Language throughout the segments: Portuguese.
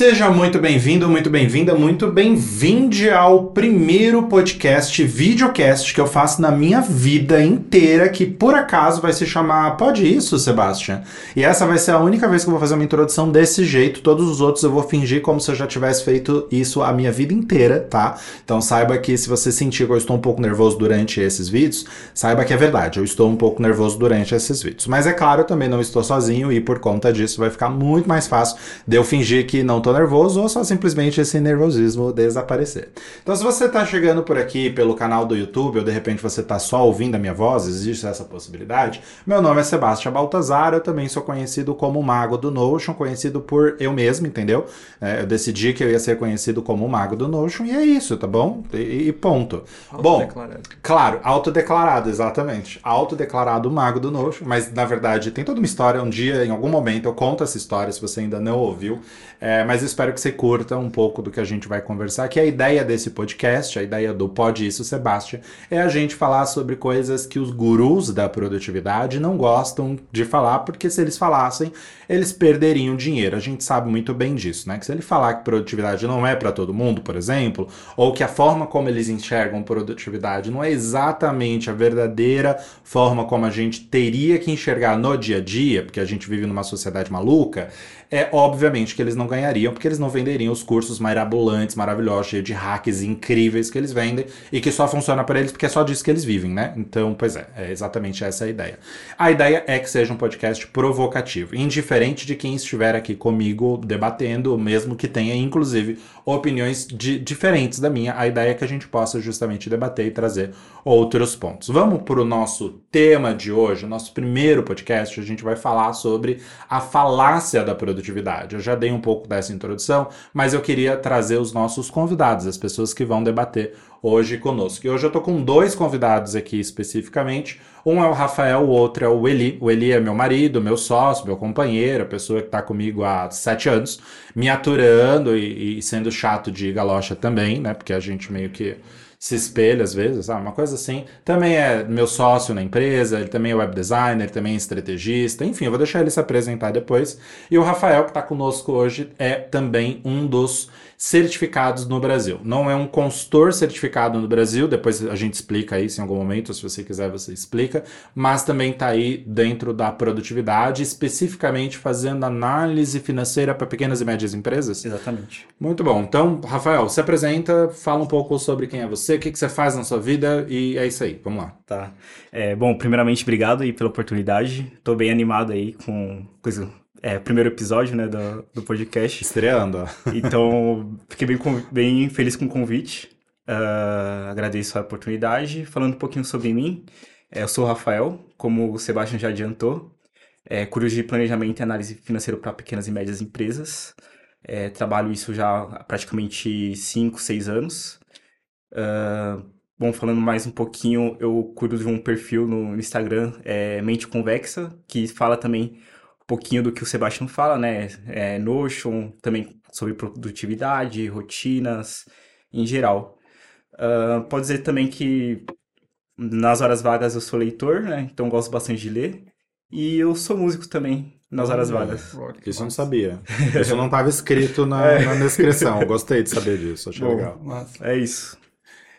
Seja muito bem-vindo, muito bem-vinda, muito bem-vinde ao primeiro podcast, videocast que eu faço na minha vida inteira, que por acaso vai se chamar Pode Isso, Sebastian? E essa vai ser a única vez que eu vou fazer uma introdução desse jeito, todos os outros eu vou fingir como se eu já tivesse feito isso a minha vida inteira, tá? Então saiba que se você sentir que eu estou um pouco nervoso durante esses vídeos, saiba que é verdade, eu estou um pouco nervoso durante esses vídeos. Mas é claro, eu também não estou sozinho e por conta disso vai ficar muito mais fácil de eu fingir que não tô nervoso ou só simplesmente esse nervosismo desaparecer. Então, se você tá chegando por aqui pelo canal do YouTube ou de repente você tá só ouvindo a minha voz, existe essa possibilidade. Meu nome é Sebastião Baltazar, eu também sou conhecido como Mago do Notion, conhecido por eu mesmo, entendeu? É, eu decidi que eu ia ser conhecido como Mago do Notion e é isso, tá bom? E, e ponto. Bom, claro, autodeclarado, exatamente. Autodeclarado Mago do Notion, mas na verdade tem toda uma história. Um dia, em algum momento, eu conto essa história se você ainda não ouviu. É, mas espero que você curta um pouco do que a gente vai conversar, que a ideia desse podcast, a ideia do Pode Isso, Sebastião, é a gente falar sobre coisas que os gurus da produtividade não gostam de falar, porque se eles falassem, eles perderiam dinheiro. A gente sabe muito bem disso, né? Que se ele falar que produtividade não é para todo mundo, por exemplo, ou que a forma como eles enxergam produtividade não é exatamente a verdadeira forma como a gente teria que enxergar no dia a dia, porque a gente vive numa sociedade maluca, é obviamente que eles não ganhariam, porque eles não venderiam os cursos mirabolantes, maravilhosos, cheios de hacks incríveis que eles vendem e que só funciona para eles porque é só disso que eles vivem, né? Então, pois é, é exatamente essa a ideia. A ideia é que seja um podcast provocativo, indiferente de quem estiver aqui comigo debatendo, mesmo que tenha, inclusive, opiniões de, diferentes da minha. A ideia é que a gente possa justamente debater e trazer outros pontos. Vamos para o nosso tema de hoje, nosso primeiro podcast. A gente vai falar sobre a falácia da produtividade. Eu já dei um pouco dessa introdução, mas eu queria trazer os nossos convidados, as pessoas que vão debater hoje conosco. E hoje eu estou com dois convidados aqui especificamente. Um é o Rafael, o outro é o Eli. O Eli é meu marido, meu sócio, meu companheiro, a pessoa que está comigo há sete anos, me aturando e, e sendo chato de galocha também, né? Porque a gente meio que se espelha às vezes, sabe? Uma coisa assim. Também é meu sócio na empresa, ele também é web designer, também é estrategista, enfim, eu vou deixar ele se apresentar depois. E o Rafael, que está conosco hoje, é também um dos certificados no Brasil. Não é um consultor certificado no Brasil, depois a gente explica isso em algum momento, se você quiser você explica, mas também está aí dentro da produtividade, especificamente fazendo análise financeira para pequenas e médias empresas. Exatamente. Muito bom. Então, Rafael, se apresenta, fala um pouco sobre quem é você, o que, que você faz na sua vida e é isso aí. Vamos lá. Tá. É, bom, primeiramente, obrigado aí pela oportunidade. Estou bem animado aí com coisa é, primeiro episódio, né, do, do podcast. Estreando. Então, fiquei bem, bem feliz com o convite. Uh, agradeço a oportunidade. Falando um pouquinho sobre mim, é, eu sou o Rafael, como o Sebastião já adiantou. É, curso de planejamento e análise financeira para pequenas e médias empresas. É, trabalho isso já há praticamente 5, 6 anos. Uh, bom, falando mais um pouquinho, eu cuido de um perfil no Instagram, é Mente Convexa, que fala também pouquinho do que o Sebastião fala, né? É, Notion, também sobre produtividade, rotinas, em geral. Uh, pode dizer também que nas horas vagas eu sou leitor, né? Então gosto bastante de ler. E eu sou músico também, nas horas vagas. Isso eu não sabia. Isso não estava escrito na, é. na descrição. Eu gostei de saber disso, achei Bom, legal. É isso.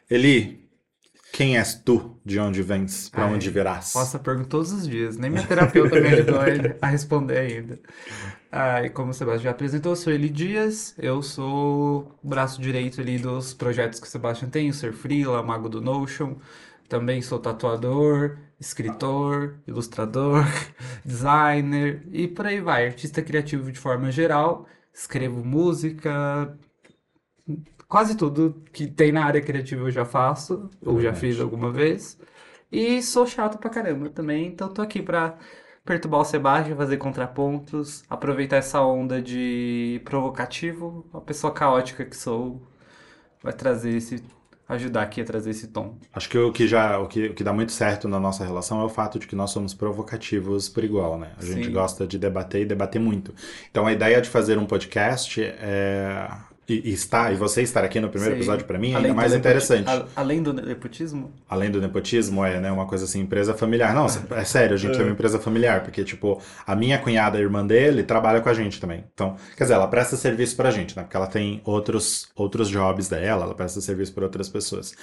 Eli, quem és tu? De onde vens? Para onde virás? Faço a pergunta todos os dias. Nem minha terapeuta me ajudou a responder ainda. Ah, e como o Sebastião já apresentou, eu sou Eli Dias. Eu sou o braço direito ali dos projetos que o Sebastião tem, o Ser Freela, Mago do Notion. Também sou tatuador, escritor, ilustrador, designer e por aí vai. Artista criativo de forma geral. Escrevo música, quase tudo que tem na área criativa eu já faço, ou já fiz alguma vez. E sou chato pra caramba também, então tô aqui pra perturbar o Sebastião, fazer contrapontos, aproveitar essa onda de provocativo, uma pessoa caótica que sou, vai trazer esse ajudar aqui a trazer esse tom. Acho que o que já o que, o que dá muito certo na nossa relação é o fato de que nós somos provocativos por igual, né? A Sim. gente gosta de debater e debater muito. Então a ideia de fazer um podcast é e, e estar, e você estar aqui no primeiro episódio pra mim é ainda mais interessante. a- além do nepotismo? Além do nepotismo, é né, uma coisa assim, empresa familiar. Não, é sério, a gente é uma empresa familiar, porque, tipo, a minha cunhada, a irmã dele, trabalha com a gente também. Então, quer dizer, ela presta serviço pra gente, né? Porque ela tem outros, outros jobs dela, ela presta serviço para outras pessoas.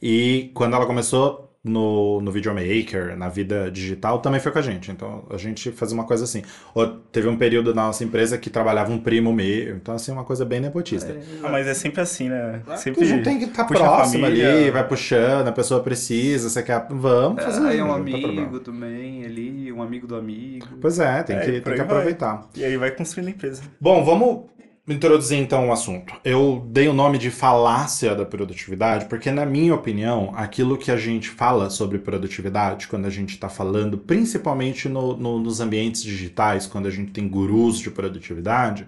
E quando ela começou no, no videomaker, na vida digital, também foi com a gente. Então, a gente fazia uma coisa assim. Ou teve um período na nossa empresa que trabalhava um primo meu. Então, assim, uma coisa bem nepotista. Ah, mas é sempre assim, né? A Sempre gente tem que estar a próximo família. ali, vai puxando, a pessoa precisa, você quer. Vamos fazer Aí é um amigo também ali, um amigo do amigo. Pois é, tem É, que, tem que vai. aproveitar. E aí vai construindo a empresa. Bom, vamos introduzir então o assunto. Eu dei o nome de falácia da produtividade, porque, na minha opinião, aquilo que a gente fala sobre produtividade, quando a gente está falando, principalmente no- no- nos ambientes digitais, quando a gente tem gurus de produtividade,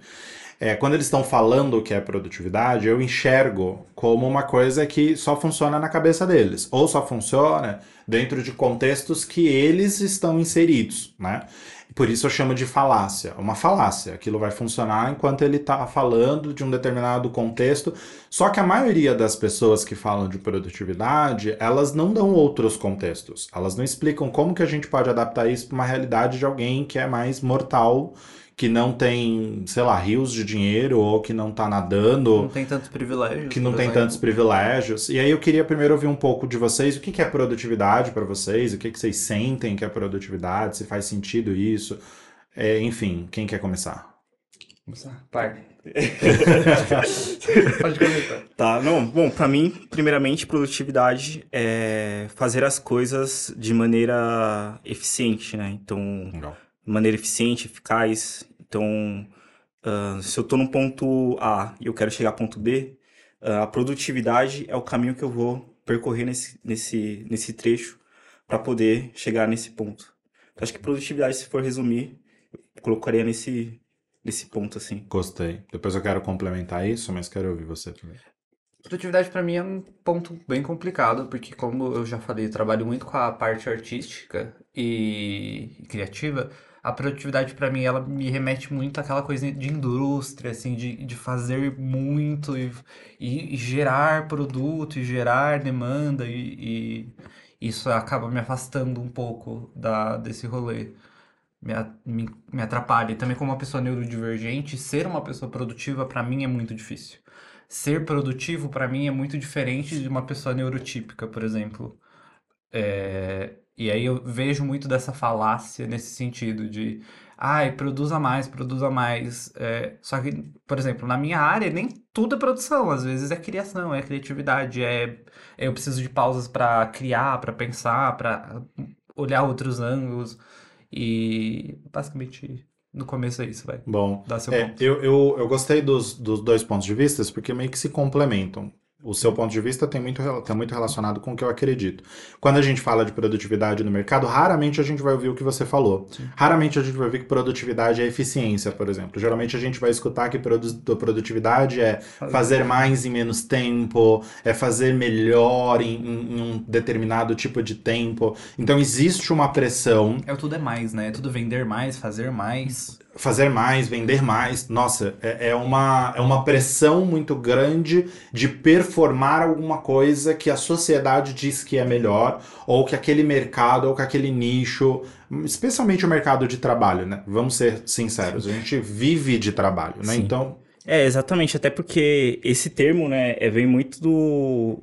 é, quando eles estão falando o que é produtividade, eu enxergo como uma coisa que só funciona na cabeça deles, ou só funciona dentro de contextos que eles estão inseridos, né? Por isso eu chamo de falácia. Uma falácia. Aquilo vai funcionar enquanto ele está falando de um determinado contexto. Só que a maioria das pessoas que falam de produtividade, elas não dão outros contextos. Elas não explicam como que a gente pode adaptar isso para uma realidade de alguém que é mais mortal, que não tem, sei lá, rios de dinheiro ou que não está nadando Não tem tantos privilégios. que não tem exemplo. tantos privilégios. E aí eu queria primeiro ouvir um pouco de vocês, o que que é produtividade para vocês, o que que vocês sentem que é produtividade, se faz sentido isso. É, enfim, quem quer começar? Pai. Pode começar. Tá, não, bom, pra mim, primeiramente, produtividade é fazer as coisas de maneira eficiente, né? Então, Legal. de maneira eficiente, eficaz. Então, ah, se eu tô no ponto A e eu quero chegar ao ponto B, ah, a produtividade é o caminho que eu vou percorrer nesse, nesse, nesse trecho para poder chegar nesse ponto. Então, acho que produtividade, se for resumir, eu colocaria nesse, nesse ponto, assim. Gostei. Depois eu quero complementar isso, mas quero ouvir você também. Produtividade pra mim é um ponto bem complicado, porque como eu já falei, eu trabalho muito com a parte artística e e criativa. A produtividade pra mim, ela me remete muito àquela coisa de indústria, assim, de, de fazer muito e, e gerar produto e gerar demanda e, e isso acaba me afastando um pouco da, desse rolê. Me, me, me atrapalha. E também como uma pessoa neurodivergente, ser uma pessoa produtiva pra mim é muito difícil ser produtivo pra mim é muito diferente de uma pessoa neurotípica, por exemplo. É, E aí eu vejo muito dessa falácia nesse sentido de, ai, produza mais, produza mais. É, Só que, por exemplo, na minha área nem tudo é produção, às vezes é criação, é criatividade, é eu preciso de pausas pra criar, pra pensar, pra olhar outros ângulos e basicamente no começo é isso, vai. Bom, Dá seu é, ponto. eu, eu, eu gostei dos, dos dois pontos de vista porque meio que se complementam. O seu ponto de vista tem muito, rela- tá muito relacionado com o que eu acredito. Quando a gente fala de produtividade no mercado, raramente a gente vai ouvir o que você falou. Raramente a gente vai ouvir que produtividade é eficiência, por exemplo. Geralmente a gente vai escutar que produ produtividade é fazer mais em menos tempo, é fazer melhor em, em- em um determinado tipo de tempo. Então existe uma pressão É o tudo é mais, né? É tudo vender mais, fazer mais. Fazer mais, vender mais. Nossa, é, é uma, é uma pressão muito grande de performar alguma coisa que a sociedade diz que é melhor, ou que aquele mercado, ou que aquele nicho, especialmente o mercado de trabalho, né? Vamos ser sinceros, a gente vive de trabalho, né? Sim. Então, É, exatamente, até porque esse termo, né, é, vem muito do...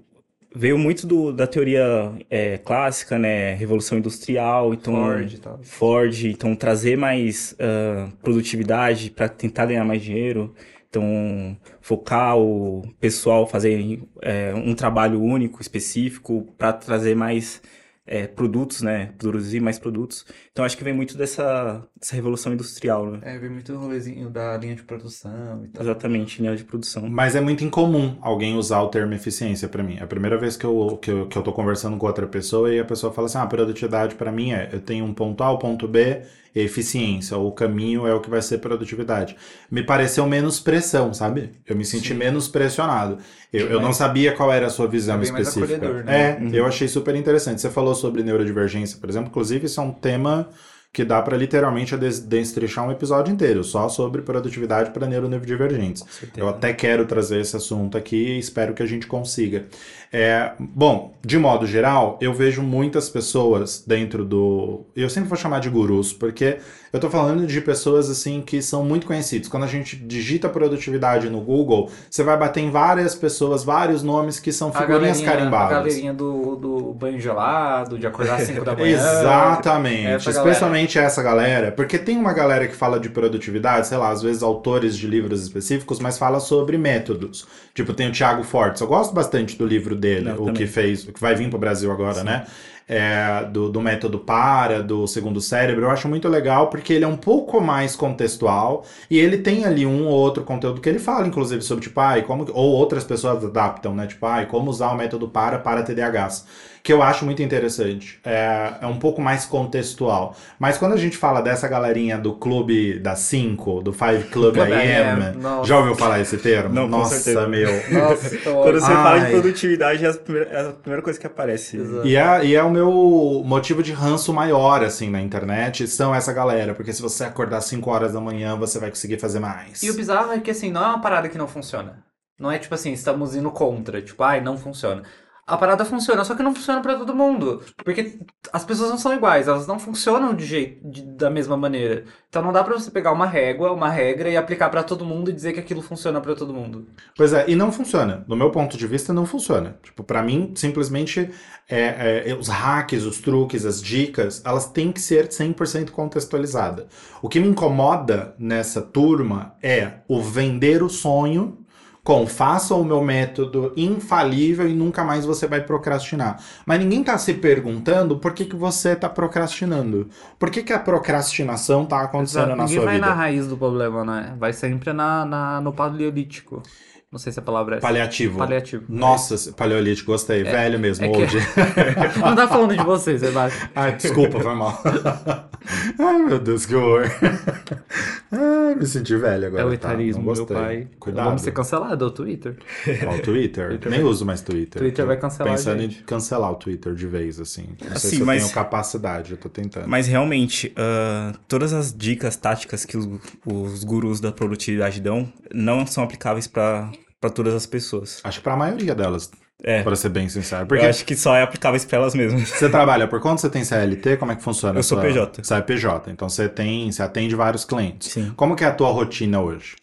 Veio muito do, da teoria é, clássica, né, Revolução Industrial, então... Ford tal. Ford, então trazer mais ah, produtividade para tentar ganhar mais dinheiro, então focar o pessoal fazer é, um trabalho único, específico, para trazer mais é, produtos, né, produzir mais produtos. Então acho que vem muito dessa, dessa revolução industrial, né? É, vem muito rolezinho da linha de produção e tal. Exatamente, linha de produção. mas é muito incomum alguém usar o termo eficiência pra mim. É a primeira vez que eu, que, eu, que eu tô conversando com outra pessoa e a pessoa fala assim: ah, produtividade pra mim é eu tenho um ponto A, o ponto B, eficiência. O caminho é o que vai ser produtividade. Me pareceu menos pressão, sabe? Eu me senti Sim. menos pressionado. Eu, eu não sabia qual era a sua visão É específica. né? É, eu achei super interessante. Você falou sobre neurodivergência, por exemplo. Inclusive, isso é um tema que dá para literalmente des- destrechar um episódio inteiro só sobre produtividade para neurodivergentes. Eu até quero trazer esse assunto aqui e espero que a gente consiga. É, bom, de modo geral, eu vejo muitas pessoas dentro do. Eu sempre vou chamar de gurus, porque eu tô falando de pessoas assim que são muito conhecidos. Quando a gente digita produtividade no Google, você vai bater em várias pessoas, vários nomes que são A figurinhas a carimbadas. galerinha do, do banho gelado, de acordar às 5 da manhã. Exatamente, essa galera. especialmente essa galera, porque tem uma galera que fala de produtividade, sei lá, às vezes autores de livros específicos, mas fala sobre métodos. Tipo, tem o Thiago Fortes, eu gosto bastante do livro dele, Eu o também. que fez, o que vai vir pro Brasil agora, né? É, do, do método para, do segundo cérebro, eu acho muito legal porque ele é um pouco mais contextual e ele tem ali um ou outro conteúdo que ele fala, inclusive, sobre tipo, ai, como, ou outras pessoas adaptam, né? Tipo, ai, como usar o método para para TDAHs que eu acho muito interessante. É, é um pouco mais contextual. Mas quando a gente fala dessa galerinha do clube das 5, do Five Club Club AM, nossa. já ouviu falar esse termo? Não, com Nossa, certeza. meu. Nossa. Quando você fala Ai. de produtividade, é a primeira, é a primeira coisa que aparece. Exato. E é, e é o meu motivo de ranço maior, assim, na internet, são essa galera. Porque se você acordar às 5 horas da manhã, você vai conseguir fazer mais. E o bizarro é que, assim, não é uma parada que não funciona. Não é tipo assim, estamos indo contra, tipo, ai, não funciona. A parada funciona, só que não funciona pra todo mundo. Porque as pessoas não são iguais, elas não funcionam de jeito, de- da mesma maneira. Então não dá pra você pegar uma régua, uma regra e aplicar pra todo mundo e dizer que aquilo funciona pra todo mundo. Pois é, e não funciona. Do meu ponto de vista, não funciona. Tipo, pra mim, simplesmente, é, é, os hacks, os truques, as dicas, elas têm que ser 100% contextualizadas. O que me incomoda nessa turma é o vender o sonho com faça o meu método infalível e nunca mais você vai procrastinar. Mas ninguém tá se perguntando por que, que você tá procrastinando. Por que, que a procrastinação tá acontecendo na Ninguém sua vai vida? na raiz do problema, né? Vai sempre na, na- no paleolítico. Não sei se a palavra é essa. Paliativo. Paliativo. Nossa, paleolítico, gostei. Velho mesmo, é que-. Não tá falando de você, Sebastião. Ai, desculpa, foi mal. Ai, meu Deus, que horror. Ai, me senti velho agora. É o tá? etarismo, Não meu gostei. pai. Cuidado. Vamos ser cancelados, é o Twitter. Ó, o Twitter. Twitter Nem vai- uso mais Twitter. Twitter vai cancelar a Pensando gente. em cancelar o Twitter de vez, assim. Não sei Assim, se eu mas- tenho capacidade, eu tô tentando. Mas realmente, ah, todas as dicas táticas que os, os gurus da produtividade dão não são aplicáveis para todas as pessoas. Acho que pra maioria delas, É, pra ser bem sincero. Porque eu acho que só é aplicáveis para elas mesmas. você trabalha por quanto você tem CLT? Como é que funciona? Eu a sou sua- PJ. Você é PJ, então você tem, você atende vários clientes. Sim. Como que é a tua rotina hoje?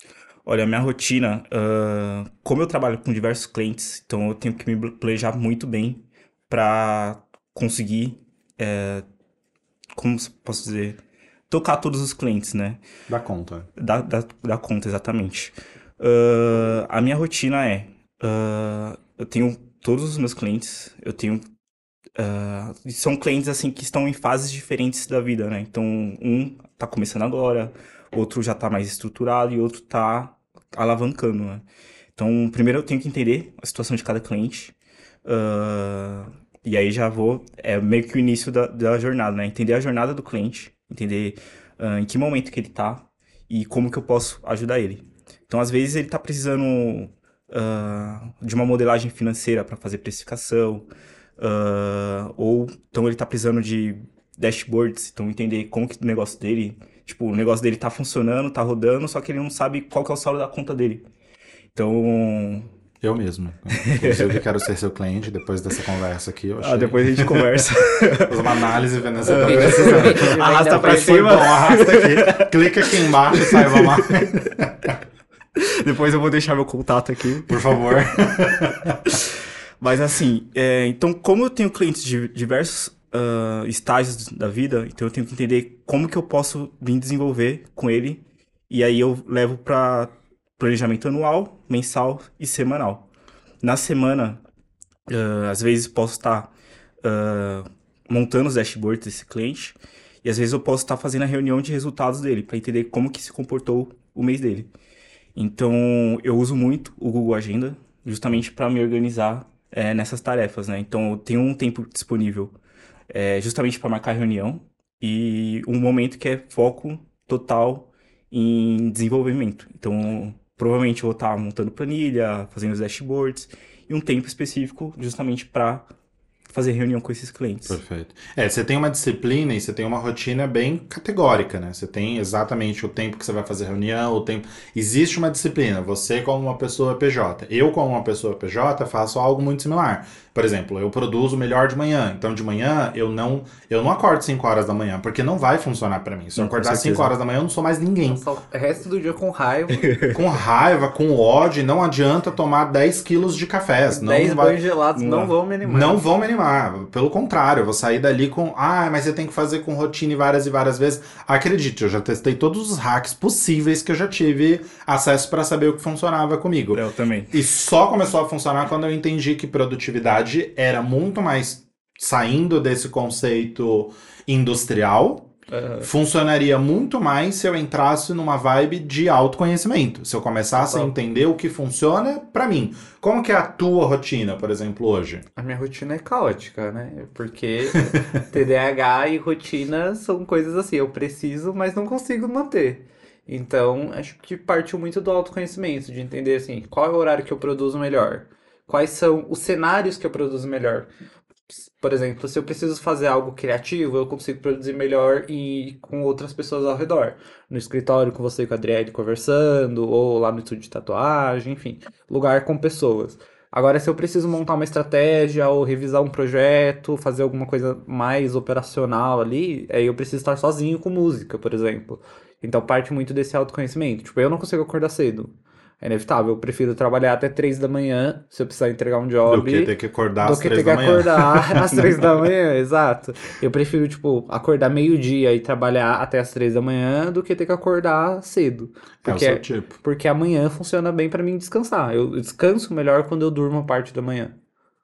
Olha, a minha rotina, ah, como eu trabalho com diversos clientes, então eu tenho que me planejar muito bem para conseguir, é, como posso dizer, tocar todos os clientes, né? Dá conta. Dá, dá, dá conta, exatamente. Ah, a minha rotina é: ah, eu tenho todos os meus clientes, eu tenho. e são clientes assim que estão em fases diferentes da vida, né? Então, um tá começando agora, outro já tá mais estruturado e outro tá alavancando, né? Então, primeiro eu tenho que entender a situação de cada cliente. e aí já vou. É meio que o início da, da jornada, né? Entender a jornada do cliente, entender em que momento que ele tá e como que eu posso ajudar ele. Então, às vezes, ele tá precisando ah, de uma modelagem financeira para fazer precificação, ah, ou então ele tá precisando de dashboards, então entender como que o negócio dele, tipo, o negócio dele tá funcionando, tá rodando, só que ele não sabe qual que é o saldo da conta dele. Então, Eu mesmo. Inclusive, quero ser seu cliente depois dessa conversa aqui. Eu achei... ah, depois a gente conversa. Fazer uma análise vendo essa conversa. Arrasta pra cima. bom, arrasta aqui. Clica aqui embaixo e saiba mais. depois eu vou deixar meu contato aqui. Por favor. Mas assim, é, então como eu tenho clientes de diversos ah, estágios da vida, então eu tenho que entender como que eu posso vir desenvolver com ele. E aí eu levo para planejamento anual, mensal e semanal. Na semana, ah, às vezes posso estar ah, montando os dashboards desse cliente. E às vezes eu posso estar fazendo a reunião de resultados dele, para entender como que se comportou o mês dele. Então, eu uso muito o Google Agenda, justamente para me organizar é, nessas tarefas, né? Então, eu tenho um tempo disponível é, justamente para marcar reunião e um momento que é foco total em desenvolvimento. Então, provavelmente eu vou estar montando planilha, fazendo os dashboards e um tempo específico justamente para fazer reunião com esses clientes. Perfeito. É, você tem uma disciplina e você tem uma rotina bem categórica, né? Você tem exatamente o tempo que você vai fazer reunião, o tempo. Existe uma disciplina. Você, como uma pessoa PJ. Eu, como uma pessoa PJ, faço algo muito similar. Por exemplo, eu produzo melhor de manhã. Então, de manhã, eu não eu não acordo 5 horas da manhã, porque não vai funcionar pra mim. Se eu acordar 5 certeza. horas da manhã, eu não sou mais ninguém. Só o resto do dia com raiva. Com raiva, com ódio, não adianta tomar 10 quilos de café. senão 10 não vai... banhos gelados não, Não. vão me animar. Não vão me animar. Pelo contrário, eu vou sair dali com. Ah, mas eu tenho que fazer com rotina várias e várias vezes. Acredite, eu já testei todos os hacks possíveis que eu já tive acesso para saber o que funcionava comigo. Eu também. E só começou a funcionar quando eu entendi que produtividade era muito mais saindo desse conceito industrial. Funcionaria muito mais se eu entrasse numa vibe de autoconhecimento. Se eu começasse a entender o que funciona pra mim. Como que é a tua rotina, por exemplo, hoje? A minha rotina é caótica, né? Porque TDAH e rotina são coisas assim, eu preciso, mas não consigo manter. Então, acho que partiu muito do autoconhecimento, de entender assim, qual é o horário que eu produzo melhor? Quais são os cenários que eu produzo melhor? Por exemplo, se eu preciso fazer algo criativo, eu consigo produzir melhor e com outras pessoas ao redor. No escritório com você e com a Adriele conversando, ou lá no estúdio de tatuagem, enfim, lugar com pessoas. Agora, se eu preciso montar uma estratégia ou revisar um projeto, fazer alguma coisa mais operacional ali, aí eu preciso estar sozinho com música, por exemplo. Então parte muito desse autoconhecimento. Tipo, eu não consigo acordar cedo. É inevitável. Eu prefiro trabalhar até três da manhã, se eu precisar entregar um job Do que ter que acordar do às que três ter que da manhã. acordar às três da manhã, exato. Eu prefiro, tipo, acordar meio-dia e trabalhar até às três da manhã do que ter que acordar cedo. É o Porque, seu tipo. porque amanhã funciona bem pra mim descansar. Eu descanso melhor quando eu durmo a parte da manhã.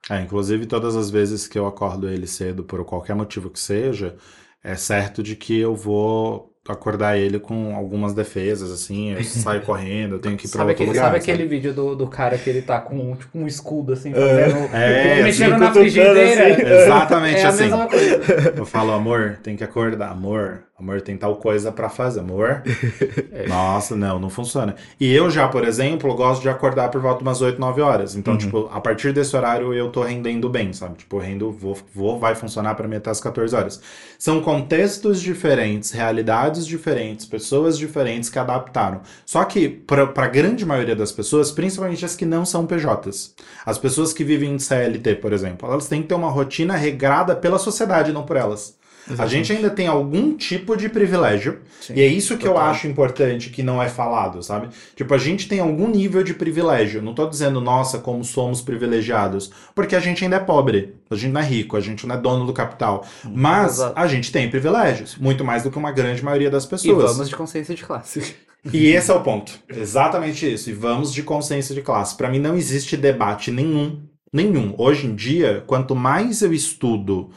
É, inclusive, todas as vezes que eu acordo ele cedo, por qualquer motivo que seja, é certo de que eu vou acordar ele com algumas defesas, assim, eu saio correndo, eu tenho que ir pra Sabe, outro aquele, lugar. sabe aquele vídeo do, do cara que ele tá com tipo, um escudo assim, É. fazendo, É, mexendo assim, na frigideira? assim. Exatamente É a assim. mesma coisa. Eu falo, amor, tem que acordar, amor, amor, tem tal coisa pra fazer, amor. Nossa, não, não funciona. E eu já, por exemplo, gosto de acordar por volta de umas 8, 9 horas. Então, tipo, a partir desse horário eu tô rendendo bem, sabe? Tipo, rendo, vou, vou, vai funcionar pra mim até as 14 horas. São contextos diferentes, realidades diferentes, pessoas diferentes que adaptaram. Só que, pra, pra grande maioria das pessoas, principalmente as que não são PJs, as pessoas que vivem em CLT, por exemplo, elas têm que ter uma rotina regrada pela sociedade, não por elas. A gente ainda tem algum tipo de privilégio, Sim, e é isso que eu total. acho importante que não é falado, sabe? Tipo, a gente tem algum nível de privilégio. Não tô dizendo, nossa, como somos privilegiados, porque a gente ainda é pobre, a gente não é rico, a gente não é dono do capital. Mas Exato. a gente tem privilégios, muito mais do que uma grande maioria das E pessoas. vamos de consciência de classe. E esse é o ponto. Exatamente isso. E vamos de consciência de classe. Pra mim não existe debate nenhum. Nenhum. Hoje em dia, quanto mais eu estudo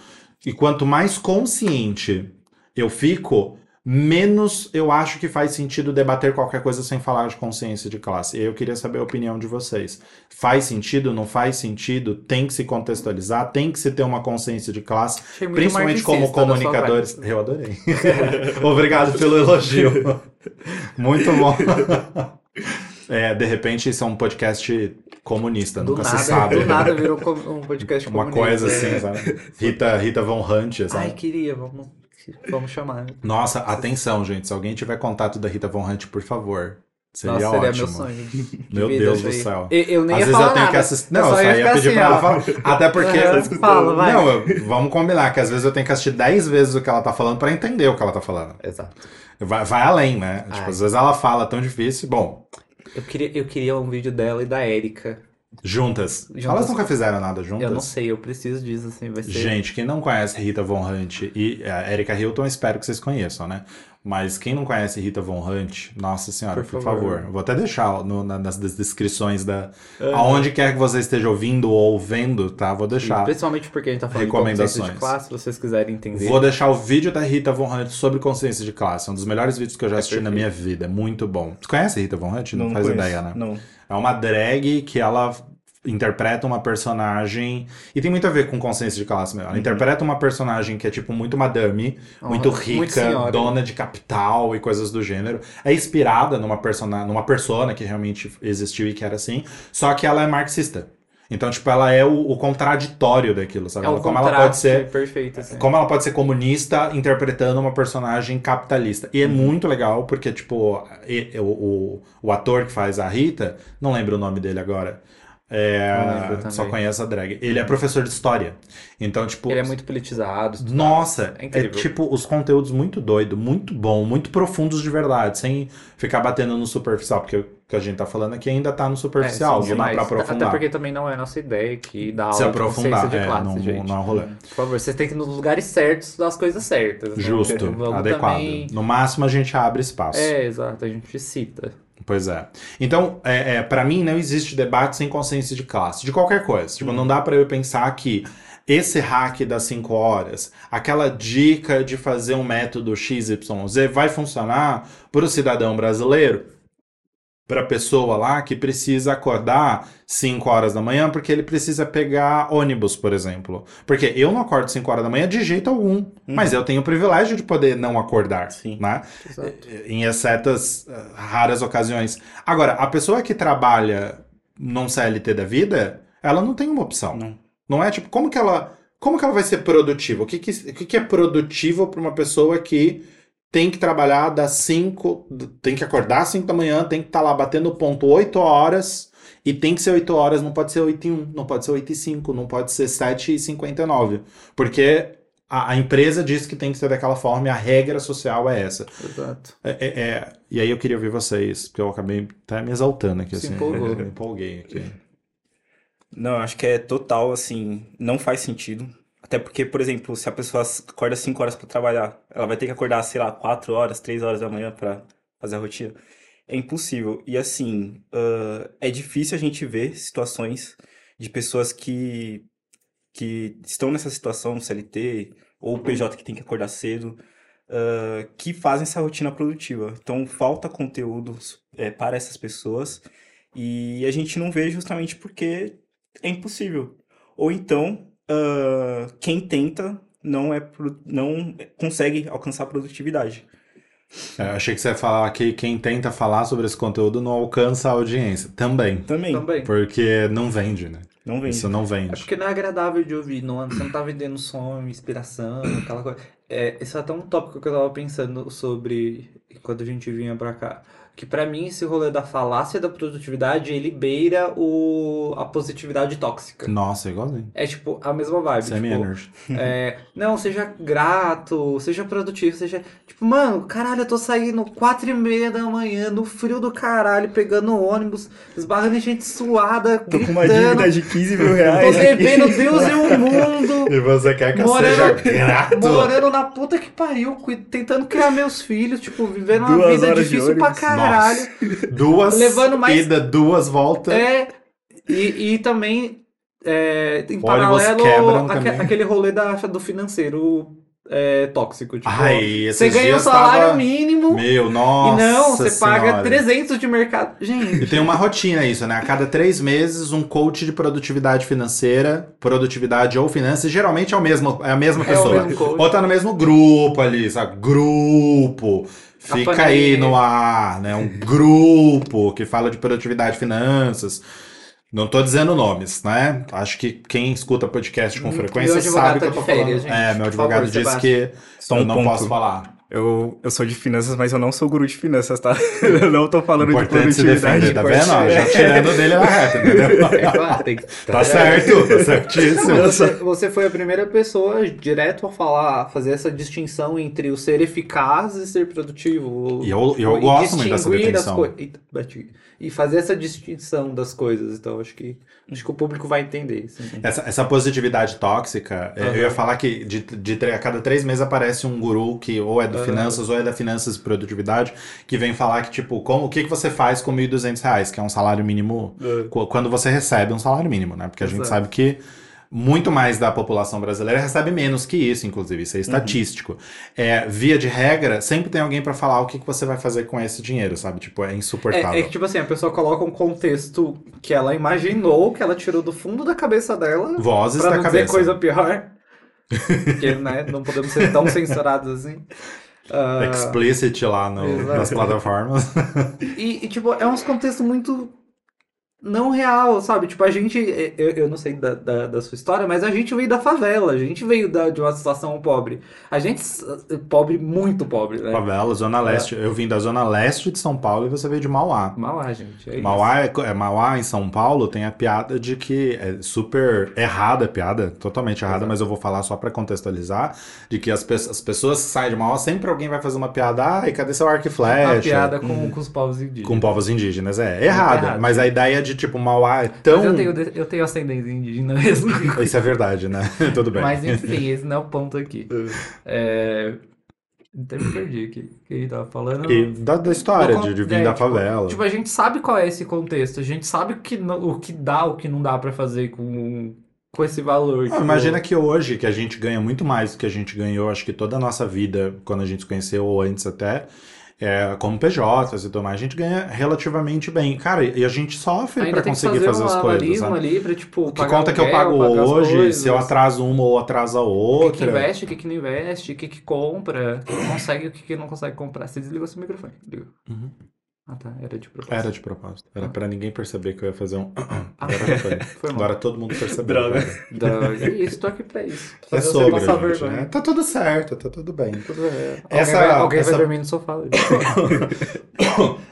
e quanto mais consciente eu fico, menos eu acho que faz sentido debater qualquer coisa sem falar de consciência de classe. E eu queria saber a opinião de vocês. Faz sentido? Não faz sentido? Tem que se contextualizar? Tem que se ter uma consciência de classe? Achei Principalmente como comunicadores. Eu adorei. Obrigado pelo elogio. Muito bom. É, de repente, isso é um podcast comunista, Do nunca nada, se sabe. do nada virou um podcast Uma comunista. coisa assim, sabe? Rita, Rita Von Hunt, Ai, sabe? queria, vamos, vamos chamar. Nossa, atenção, gente. Se alguém tiver contato da Rita Von Hunt, por favor. Seria Nossa, seria ótimo. meu sonho. Meu vida Deus do céu. Eu, eu nem Às ia vezes falar eu tenho nada. que assistir. Não, eu só ia ia pedir assim, pra ela falar. Até porque. Aham, Fala, vai. Não, eu- vamos combinar que às vezes eu tenho que assistir 10 vezes o que ela tá falando pra entender o que ela tá falando. Exato. Vai, vai além, né? Tipo, Ai. às vezes ela fala tão difícil. Bom, Eu queria, eu queria um vídeo dela e da Erika. juntas. Juntas. Elas nunca fizeram nada juntas? Eu não sei, eu preciso disso, assim, vai ser. Gente, quem não conhece Rita Von Hunt e a Erika Hilton, espero que vocês conheçam, né? Mas quem não conhece Rita Von Hunt, nossa senhora, por, Por favor. favor. Vou até deixar no- na- nas des- descrições da. Aonde quer que você esteja ouvindo ou vendo, tá? Vou deixar. Principalmente porque a gente tá falando de Recomendações. consciência de classe, se vocês quiserem entender. Vou deixar o vídeo da Rita Von Hunt sobre consciência de classe. É um dos melhores vídeos que eu já assisti na minha vida. É muito bom. Você conhece Rita Von Hunt? Não, faz conheço, ideia, né? Não. É uma drag que ela interpreta uma personagem. E tem muito a ver com consciência de classe mesmo. Ela interpreta uma personagem que é, tipo, muito madame, Uhum, muito muito rica, senhora. dona de capital e coisas do gênero. É inspirada numa persona, numa persona que realmente existiu e que era assim. Só que ela é marxista. Então, tipo, ela é o, o contraditório daquilo, sabe? É um como ela pode ser perfeito, assim. como ela pode ser comunista interpretando uma personagem capitalista. E é Uhum. muito legal, porque, tipo, o, o, o ator que faz a Rita, não lembro o nome dele agora. É, só conheço a drag. Ele é professor de história. Então, tipo. Ele é muito politizado. estudado. Nossa, É é, tipo os conteúdos muito doido, muito bom, muito profundos de verdade, sem ficar batendo no superficial, porque o que a gente tá falando aqui ainda tá no superficial, É, sim, não dá pra Até aprofundar. porque também não é nossa ideia dar Se aula de aprofundar, de é, classe, não, gente. não é rolê. Por favor, vocês têm que ir nos lugares certos estudar as coisas certas. né? Justo, Vamos adequado. também- No máximo a gente abre espaço. É, exato, a gente cita. Pois é. Então, é, é, para mim, não existe debate sem consciência de classe, de qualquer coisa. Tipo, não dá pra eu pensar que esse hack das 5 horas, aquela dica de fazer um método XYZ vai funcionar para o cidadão brasileiro, para a pessoa lá que precisa acordar 5 horas da manhã porque ele precisa pegar ônibus, por exemplo. Porque eu não acordo 5 horas da manhã de jeito algum, mas eu tenho o privilégio de poder não acordar, Sim. né? Exato. em excetas eh, raras ocasiões. Agora, a pessoa que trabalha num CLT da vida, ela não tem uma opção. Não. Não é tipo, como que ela, como que ela vai ser produtiva? O que que, o que, que é produtivo para uma pessoa que tem que trabalhar das 5, tem que acordar às 5 da manhã, tem que estar lá batendo ponto 8 horas, e tem que ser 8 horas, não pode ser 8 e 1, não pode ser 8 e 5, não pode ser 7 e 59. Porque a, a empresa diz que tem que ser daquela forma e a regra social é essa. Exato. É, é- é- e aí eu queria ouvir vocês, porque eu acabei até me exaltando aqui, Se assim. empolgou. Me empolguei aqui. Não, acho que é total, assim, não faz sentido. Até porque, por exemplo, se a pessoa acorda 5 horas pra trabalhar, ela vai ter que acordar, sei lá, 4 horas, 3 horas da manhã pra fazer a rotina. É impossível. E assim, ah, é difícil a gente ver situações de pessoas que, que estão nessa situação CLT, ou PJ que tem que acordar cedo, ah, que fazem essa rotina produtiva. Então, falta conteúdo eh, para essas pessoas. E a gente não vê justamente porque é impossível. Ou então, ah, quem tenta não é pro- não consegue alcançar produtividade. É, eu achei que você ia falar que quem tenta falar sobre esse conteúdo não alcança a audiência. Também. Também, Também. Porque não vende, né? não vem. Isso não É vende. porque não é agradável de ouvir, não, você não tá vendendo sonho, inspiração, aquela coisa. É, esse é até um tópico que eu tava pensando sobre quando a gente vinha pra cá. Que pra mim esse rolê da falácia da produtividade, ele beira o, a positividade tóxica. Nossa, é igualzinho. É tipo a mesma vibe. Semi tipo, é, não, seja grato, seja produtivo, seja. Tipo, mano, caralho, eu tô saindo quatro e meia da manhã, no frio do caralho, pegando ônibus, esbarrando em gente suada, Tô com gritando. uma dívida de 15 mil Tô reais. devendo Deus e o mundo. E você quer que eu Morando- seja grato? Morando na puta que pariu, tentando criar meus filhos, tipo, vivendo uma Duas vida difícil pra ônibus. Caralho. Duas Levando mais- ida, duas voltas. É, e, e também, é, em Ônibus paralelo, aque- aquele rolê da, do financeiro é, tóxico. Tipo, Ai, você ganha o dias salário tava- mínimo Meu, e nossa não, você paga senhora. 300 de mercado. E Gente, tem uma rotina isso, né? A cada três meses, um coach de produtividade financeira, produtividade ou finanças, geralmente é, o mesmo, é a mesma É pessoa. coach. Ou tá no mesmo grupo ali, sabe? Grupo. Fica aí no ar, né? Um grupo que fala de produtividade e finanças. Não tô dizendo nomes, né? Acho que quem escuta podcast com Meu frequência sabe que tá eu tô de férias, falando. gente. É, meu advogado favor, disse que Só eu um não ponto. posso falar. Eu, eu sou de finanças, mas eu não sou guru de finanças, tá? Eu não tô falando de Importante se produtividade. defender, tá vendo? Já tirando dele na reta, entendeu? é, tem que- Tá certo, tá certíssimo. Você, você foi a primeira pessoa direto a falar, fazer essa distinção entre o ser eficaz e ser produtivo. E eu- eu E gosto muito dessa definição. E fazer essa distinção das coisas. Então, acho que, acho que o público vai entender. assim. Essa, essa positividade tóxica, é, eu ia falar que de, de a cada três meses aparece um guru que ou é do Aham. finanças ou é da finanças e produtividade, que vem falar que, tipo, como, o que, que você faz com 1.200 reais, que é um salário mínimo, qu- quando você recebe um salário mínimo, né? Porque a gente sabe que muito mais da população brasileira recebe menos que isso, inclusive, isso é estatístico. É, via de regra, sempre tem alguém pra falar o que, que você vai fazer com esse dinheiro, sabe? Tipo, é insuportável. É, é que, tipo assim, a pessoa coloca um contexto que ela imaginou, que ela tirou do fundo da cabeça dela, Vozes pra da não cabeça. dizer coisa pior. Porque, né, não podemos ser tão censurados assim. Ah, Explicit lá no- nas plataformas. E, e, tipo, é uns contextos muito não real, sabe? Tipo, a gente, eu, eu não sei da, da, da sua história, mas a gente veio da favela, a gente veio da, de uma situação pobre. A gente, pobre, muito pobre, né? Favela, Zona Leste. Eu vim da Zona Leste de São Paulo e você veio de Mauá. Mauá, gente. É. Mauá, é, é- Mauá, em São Paulo, tem a piada de que é super errada a piada, totalmente errada, mas eu vou falar só pra contextualizar, de que as, pe- as pessoas que saem de Mauá, sempre alguém vai fazer uma piada, ai, cadê seu arco e flecha? piada com, com os povos indígenas. Com povos indígenas, é errada. errado. Mas a ideia de, tipo, Mauá é Mas tão... eu tenho, eu tenho ascendência indígena mesmo. Isso é verdade, né? Tudo bem. Mas enfim, esse não é o ponto aqui. É... Até me perdi aqui. Que ele tava falando? E da, da história, de, de vir É, da tipo, favela. Tipo, a gente sabe qual é esse contexto. A gente sabe o que, o que dá, o que não dá pra fazer com, com esse valor. Ah, tipo, imagina que hoje, que a gente ganha muito mais do que a gente ganhou, acho que toda a nossa vida, quando a gente se conheceu, ou antes até, é, como PJ e tudo mais, a gente ganha relativamente bem. Cara, e a gente sofre que conseguir fazer, fazer um as coisas. sabe? ali pra, tipo, Que conta que eu pago hoje, se eu atraso uma ou atraso a O que, outra. que investe, o que, que não investe, o que, que compra, o que consegue, o que, que não consegue comprar. Você desligou seu microfone. Ligou. Uhum. Ah, tá. Era de propósito. Era de propósito. Era pra ninguém perceber que eu ia fazer um. Ah, Agora foi. Foi mal. Agora todo mundo percebeu. Droga. cara. Droga. Isso, tô aqui pra isso. É Fazer você sobre, passar gente, vergonha. né? Tá tudo certo, tá tudo bem. Tudo é. Essa- alguém vai, alguém essa- vai dormir no sofá.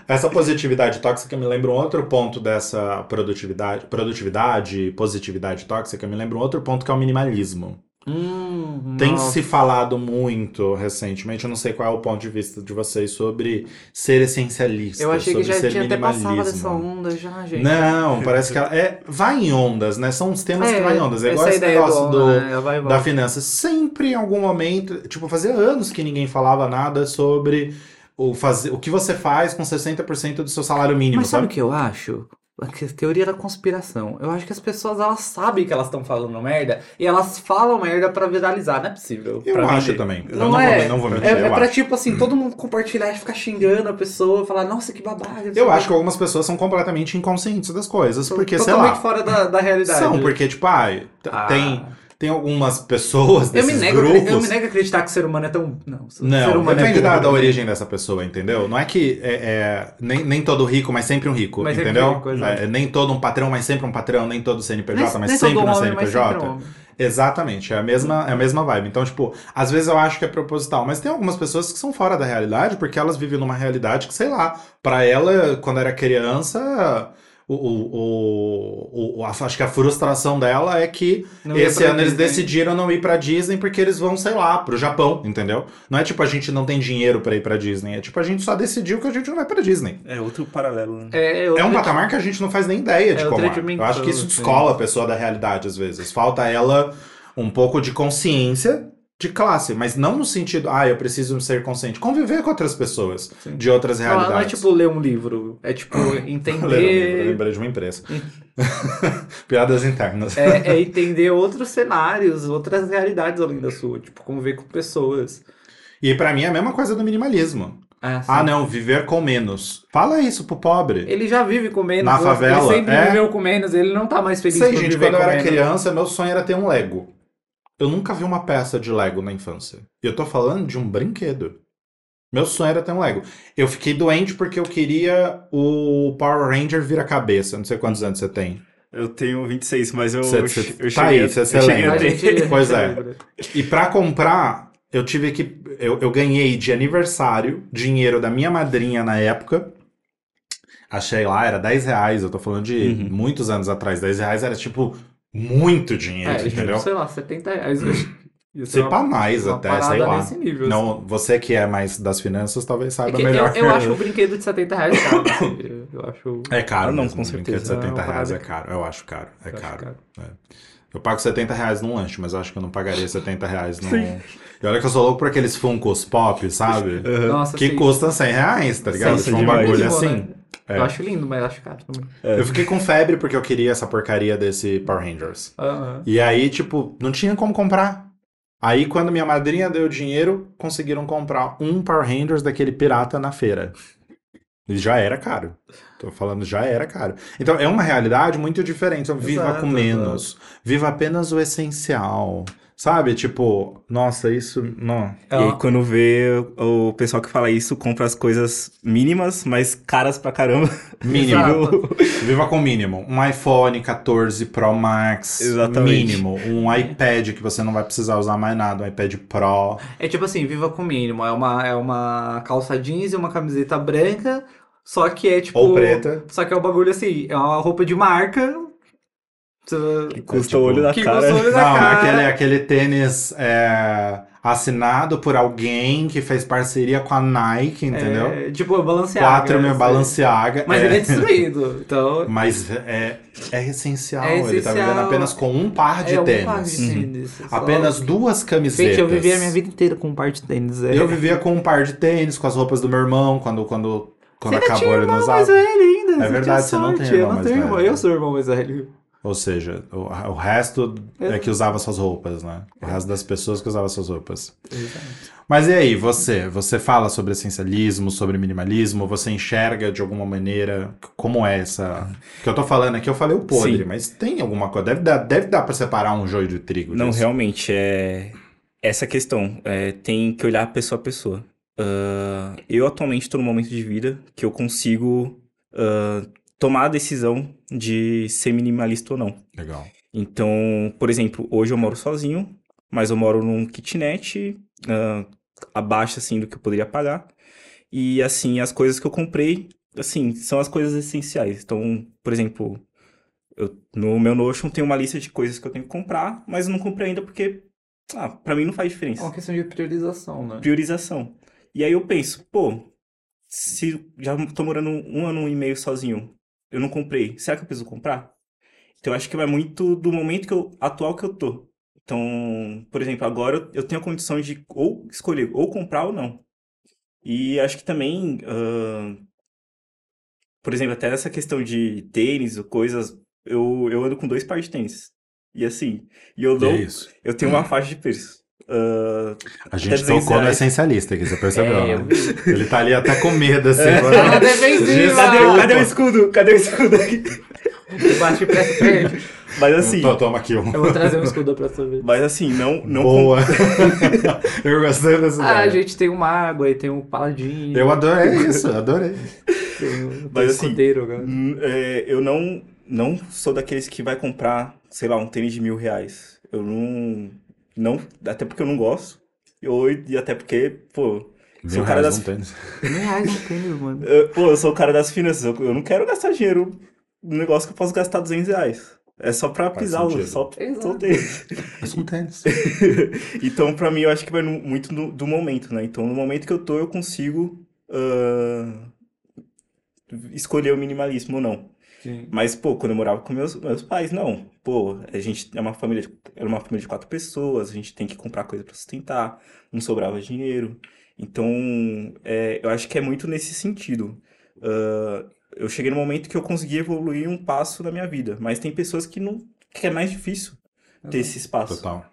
Essa positividade tóxica me lembra um outro ponto dessa produtividade, produtividade, positividade tóxica, me lembra um outro ponto que é o minimalismo. Hum, Tem nossa. se falado muito recentemente, eu não sei qual é o ponto de vista de vocês sobre ser essencialista, Eu achei que já ser tinha até passado dessa onda já, gente. Não, parece que ela é, vai em ondas, né? São os temas que vai em ondas. É igual esse negócio do, né? Da finança. Sempre em algum momento, tipo, fazia anos que ninguém falava nada sobre o, fazer, o que você faz com 60% do seu salário mínimo, Mas sabe sabe? o que eu acho? Teoria da conspiração. Eu acho que as pessoas elas sabem que elas estão falando merda e elas falam merda pra viralizar. Não é possível. Eu pra acho vender. também. Eu Não, não, é. vou, não vou mentir, É, é pra acho. tipo assim, todo mundo compartilhar e ficar xingando a pessoa, falar, nossa, que babaca. não sei Eu acho que algumas pessoas são completamente inconscientes das coisas, porque, sei Totalmente lá, fora da, da realidade. são, porque, tipo, ai, t- Ah. tem, tem algumas pessoas eu me, desses nego, grupos... eu me nego a acreditar que o ser humano é tão. Não, Não, humano depende é da, da origem dessa pessoa, entendeu? Não é que é, é, nem, nem todo rico, mas sempre um rico, Mas entendeu? rico. É, nem todo um patrão, mas sempre um patrão, nem todo CNPJ, mas sempre um mas CNPJ. sempre um homem. Exatamente, é a mesma, é a mesma vibe. Então, tipo, às vezes eu acho que é proposital, mas tem algumas pessoas que são fora da realidade, porque elas vivem numa realidade que, sei lá, pra ela, quando era criança, o, o, o, a- acho que a frustração dela é que Não esse ano eles decidiram não ir pra Disney porque eles vão, sei lá, pro Japão, entendeu? Não é tipo a gente não tem dinheiro pra ir pra Disney, é tipo a gente só decidiu que a gente não vai pra Disney. É outro paralelo, né? É, É um outra- patamar que a gente não faz nem ideia de É como é. Eu acho que isso descola a pessoa da realidade às vezes. Falta ela um pouco de consciência de classe, mas não no sentido, ah, eu preciso ser consciente. Conviver com outras pessoas Sim. de outras Não, realidades. não é tipo ler um livro. É tipo Ler um livro, eu entender. lembrei de uma empresa. Piadas internas. é, é entender outros cenários, outras realidades além da sua. Tipo, conviver com pessoas. E pra mim é a mesma coisa do minimalismo. Ah. Ah, não, viver com menos. Fala isso pro pobre. Ele já vive com menos. Na ele favela, sempre é. viveu com menos, ele não tá mais feliz Sei, gente, quando eu era menos. criança, meu sonho era ter um Lego. Eu nunca vi uma peça de Lego na infância. E eu tô falando de um brinquedo. Meu sonho era ter um Lego. Eu fiquei doente porque eu queria o Power Ranger vira-cabeça. Não sei quantos anos você tem. Eu tenho 26, mas eu, Cê- eu, cê- eu tá cheguei, aí, cê- eu cê cheguei lembra. ter. Pois é. E pra comprar, eu tive que. Eu, eu ganhei de aniversário dinheiro da minha madrinha na época. Achei lá, era 10 reais. Eu tô falando de Uhum. muitos anos atrás. 10 reais era tipo muito dinheiro, É, tipo, entendeu? sei lá, 70 reais. Ser Se uma- pá mais uma até, sei lá. nesse nível, assim. Não, você que é mais das finanças talvez É saiba que melhor. eu, eu acho o brinquedo de 70 reais caro. Eu acho. É caro, Ah, não, mesmo, com um brinquedo de certeza. 70 É reais é caro. Eu acho caro. É eu acho caro. Eu pago 70 reais num lanche, mas eu acho que eu não pagaria 70 reais num. Sim. E olha que eu sou louco por aqueles Funkos Pop, sabe? Nossa, Que sim. custam 100 reais, tá ligado? Nossa, Tipo um bagulho Lindo, assim. né? É. Eu acho lindo, mas acho caro também. Eu fiquei com febre porque eu queria essa porcaria desse Power Rangers. Aham. E aí, tipo, não tinha como comprar. Aí, quando minha madrinha deu dinheiro, conseguiram comprar um Power Rangers daquele pirata na feira. E já era caro. Tô falando, já era caro. Então, é uma realidade muito diferente. Então, viva Exato, com menos. Viva apenas o essencial. Sabe? Tipo, nossa, isso. Não. E aí, quando vê o o pessoal que fala isso, compra as coisas mínimas, mas caras pra caramba. Mínimo. Viva com mínimo. Um iPhone 14 Pro Max. Exatamente. Mínimo. Um iPad que você não vai precisar usar mais nada. Um iPad Pro. É tipo assim, viva com o mínimo. É uma, é uma calça jeans e uma camiseta branca, só que é tipo. Ou preta. Só que é um bagulho assim, é uma roupa de marca. Você- Que custa tipo, o olho da que cara. custa o olho da Não, cara. aquele, aquele tênis é, assinado por alguém que fez parceria com a Nike, entendeu? É, tipo, Balenciaga. 4 mil assim. Balenciaga. Mas é. ele é destruído. Então. Mas é, é essencial. É Ele tá essencial. vivendo apenas com um par de é um tênis. par de tênis. só- Apenas duas camisetas. Gente, eu vivi a minha vida inteira com um par de tênis. É. Eu vivia com um par de tênis, com as roupas do meu irmão, quando, quando, quando Você ainda acabou ele não usava. mais velho ainda. É verdade, você não tem irmão Eu não mais tenho irmão. Eu sou o irmão mais velho. Ou seja, o, o resto é que usava suas roupas, né? O resto das pessoas que usavam suas roupas. Mas e aí, você? Você fala sobre essencialismo, sobre minimalismo? Você enxerga de alguma maneira como é essa. que eu tô falando aqui, eu falei o podre, Sim. mas tem alguma coisa. Deve dar, deve dar pra separar um joio do trigo. Não, disso. realmente, é essa questão. É, tem que olhar pessoa a pessoa. Ah, eu atualmente estou num momento de vida que eu consigo ah, tomar a decisão de ser minimalista ou não. Legal. Então, por exemplo, hoje eu moro sozinho, mas eu moro num kitnet ah, abaixo assim do que eu poderia pagar. E assim, as coisas que eu comprei, assim, são as coisas essenciais. Então, por exemplo, eu, no meu Notion tem uma lista de coisas que eu tenho que comprar, mas eu não comprei ainda porque, ah, pra mim não faz É diferença. uma questão de priorização, né? Priorização. E aí eu penso, pô, se já tô morando um ano e meio sozinho, eu não comprei, será que eu preciso comprar? Então eu acho que vai muito do momento que eu, atual que eu tô. Então, por exemplo, agora eu- eu tenho a condição de ou escolher ou comprar ou não. E acho que também, ahn, por exemplo, até nessa questão de tênis ou coisas, eu, eu ando com dois pares de tênis. E assim, e eu dou, é eu tenho uma faixa de preço. Ah, A gente 200 tocou no reais. essencialista aqui, você percebeu, É, né? eu. Ele tá ali até com medo, assim. É. agora. Cadê, cadê o escudo? Cadê o escudo aqui? Bate pressa pra ele. Mas assim, Tô- Toma aqui um. Eu vou trazer um escudo pra sua vez. mas assim, não, não Boa. eu gostei dessa Ah, a ideia. gente tem uma água e tem um paladino. Eu adorei isso, adorei. Tem um, tem Mas um assim, escudeiro agora. Hum, é, eu não, não sou daqueles que vai comprar, sei lá, um tênis de mil reais. Eu não, não, até porque eu não gosto. Ou, e até porque, pô, sou Mil o cara reais das, um tênis. Mil reais um tênis, mano. eu- pô, eu sou o cara das finanças. Eu, eu não quero gastar dinheiro num negócio que eu posso gastar 200 reais. É só pra Faz pisar, o- sentido. só, só o tênis. É um tênis. então, pra mim, eu acho que vai no- muito do, do momento, né? Então, no momento que eu tô, eu consigo ah, escolher o minimalismo ou não. Sim. Mas, pô, quando eu morava com meus, meus pais, não. Pô, a gente é uma família, de, era uma família de quatro pessoas, a gente tem que comprar coisa pra sustentar, não sobrava dinheiro. Então, é, eu acho que é muito nesse sentido. Ah, eu cheguei no momento que eu consegui evoluir um passo na minha vida, mas tem pessoas que não, que é mais difícil ter esse espaço. Total.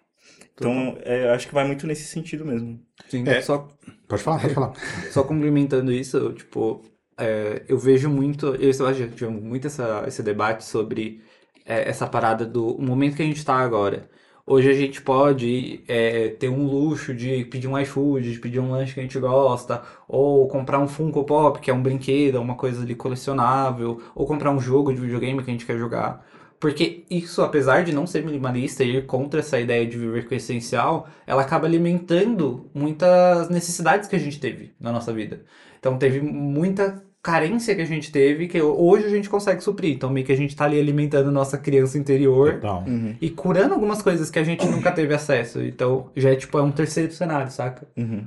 Então, é, eu acho que vai muito nesse sentido mesmo. Sim. É. Só, Pode falar, pode falar. só complementando isso, eu, tipo, é, eu vejo muito, eu já tive muito essa, esse debate sobre é, essa parada do momento que a gente tá agora. Hoje a gente pode é, ter um luxo de pedir um iFood, de pedir um lanche que a gente gosta, ou comprar um Funko Pop, que é um brinquedo, uma coisa ali colecionável, ou comprar um jogo de videogame que a gente quer jogar. Porque isso, apesar de não ser minimalista e ir contra essa ideia de viver com o essencial, ela acaba alimentando muitas necessidades que a gente teve na nossa vida. Então teve muita carência que a gente teve que hoje a gente consegue suprir. Então meio que a gente tá ali alimentando nossa criança interior Total. Uhum, e curando algumas coisas que a gente nunca teve acesso. Então já é tipo é um terceiro cenário, saca? uhum.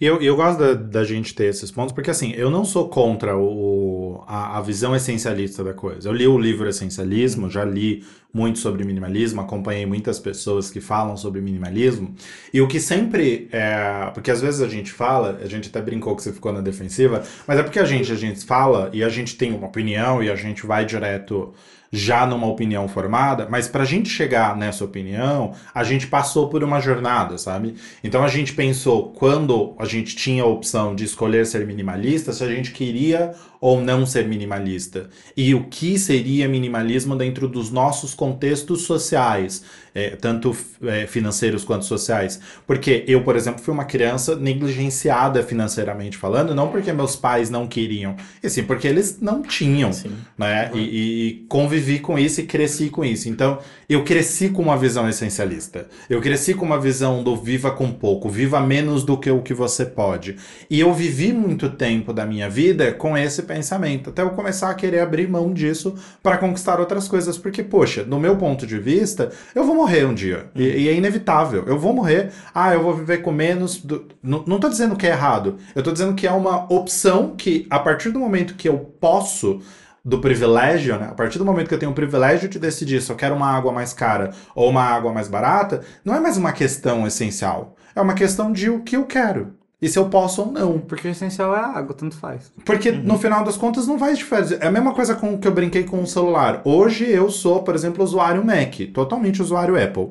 Eu, eu gosto da, da gente ter esses pontos, porque assim, eu não sou contra o, a, a visão essencialista da coisa. Eu li o livro Essencialismo, já li muito sobre minimalismo, acompanhei muitas pessoas que falam sobre minimalismo. E o que sempre é. Porque às vezes a gente fala, a gente até brincou que você ficou na defensiva, mas é porque a gente, a gente fala e a gente tem uma opinião e a gente vai direto já numa opinião formada, mas pra gente chegar nessa opinião, a gente passou por uma jornada, sabe? Então a gente pensou, quando a gente tinha a opção de escolher ser minimalista, se a gente queria ou não ser minimalista? E o que seria minimalismo dentro dos nossos contextos sociais, é, tanto é, financeiros quanto sociais? Porque eu, por exemplo, fui uma criança negligenciada financeiramente falando, não porque meus pais não queriam, e sim porque eles não tinham, Sim. né? E, e- e convivi com isso e cresci com isso. Então, eu cresci com uma visão essencialista. Eu cresci com uma visão do viva com pouco, viva menos do que o que você pode. E eu vivi muito tempo da minha vida com esse pensamento, até eu começar a querer abrir mão disso para conquistar outras coisas, porque poxa, no meu ponto de vista, eu vou morrer um dia. E, e é inevitável. Eu vou morrer. Ah, eu vou viver com menos do... Não, não tô dizendo que é errado. Eu tô dizendo que é uma opção que a partir do momento que eu posso do privilégio, né? A partir do momento que eu tenho o privilégio de decidir se eu quero uma água mais cara ou uma água mais barata, não é mais uma questão essencial. É uma questão de o que eu quero. E se eu posso ou não. Porque o essencial é a água, tanto faz. Porque no final das contas não faz diferença. É a mesma coisa com que eu brinquei com o celular. Hoje eu sou, por exemplo, usuário Mac, totalmente usuário Apple.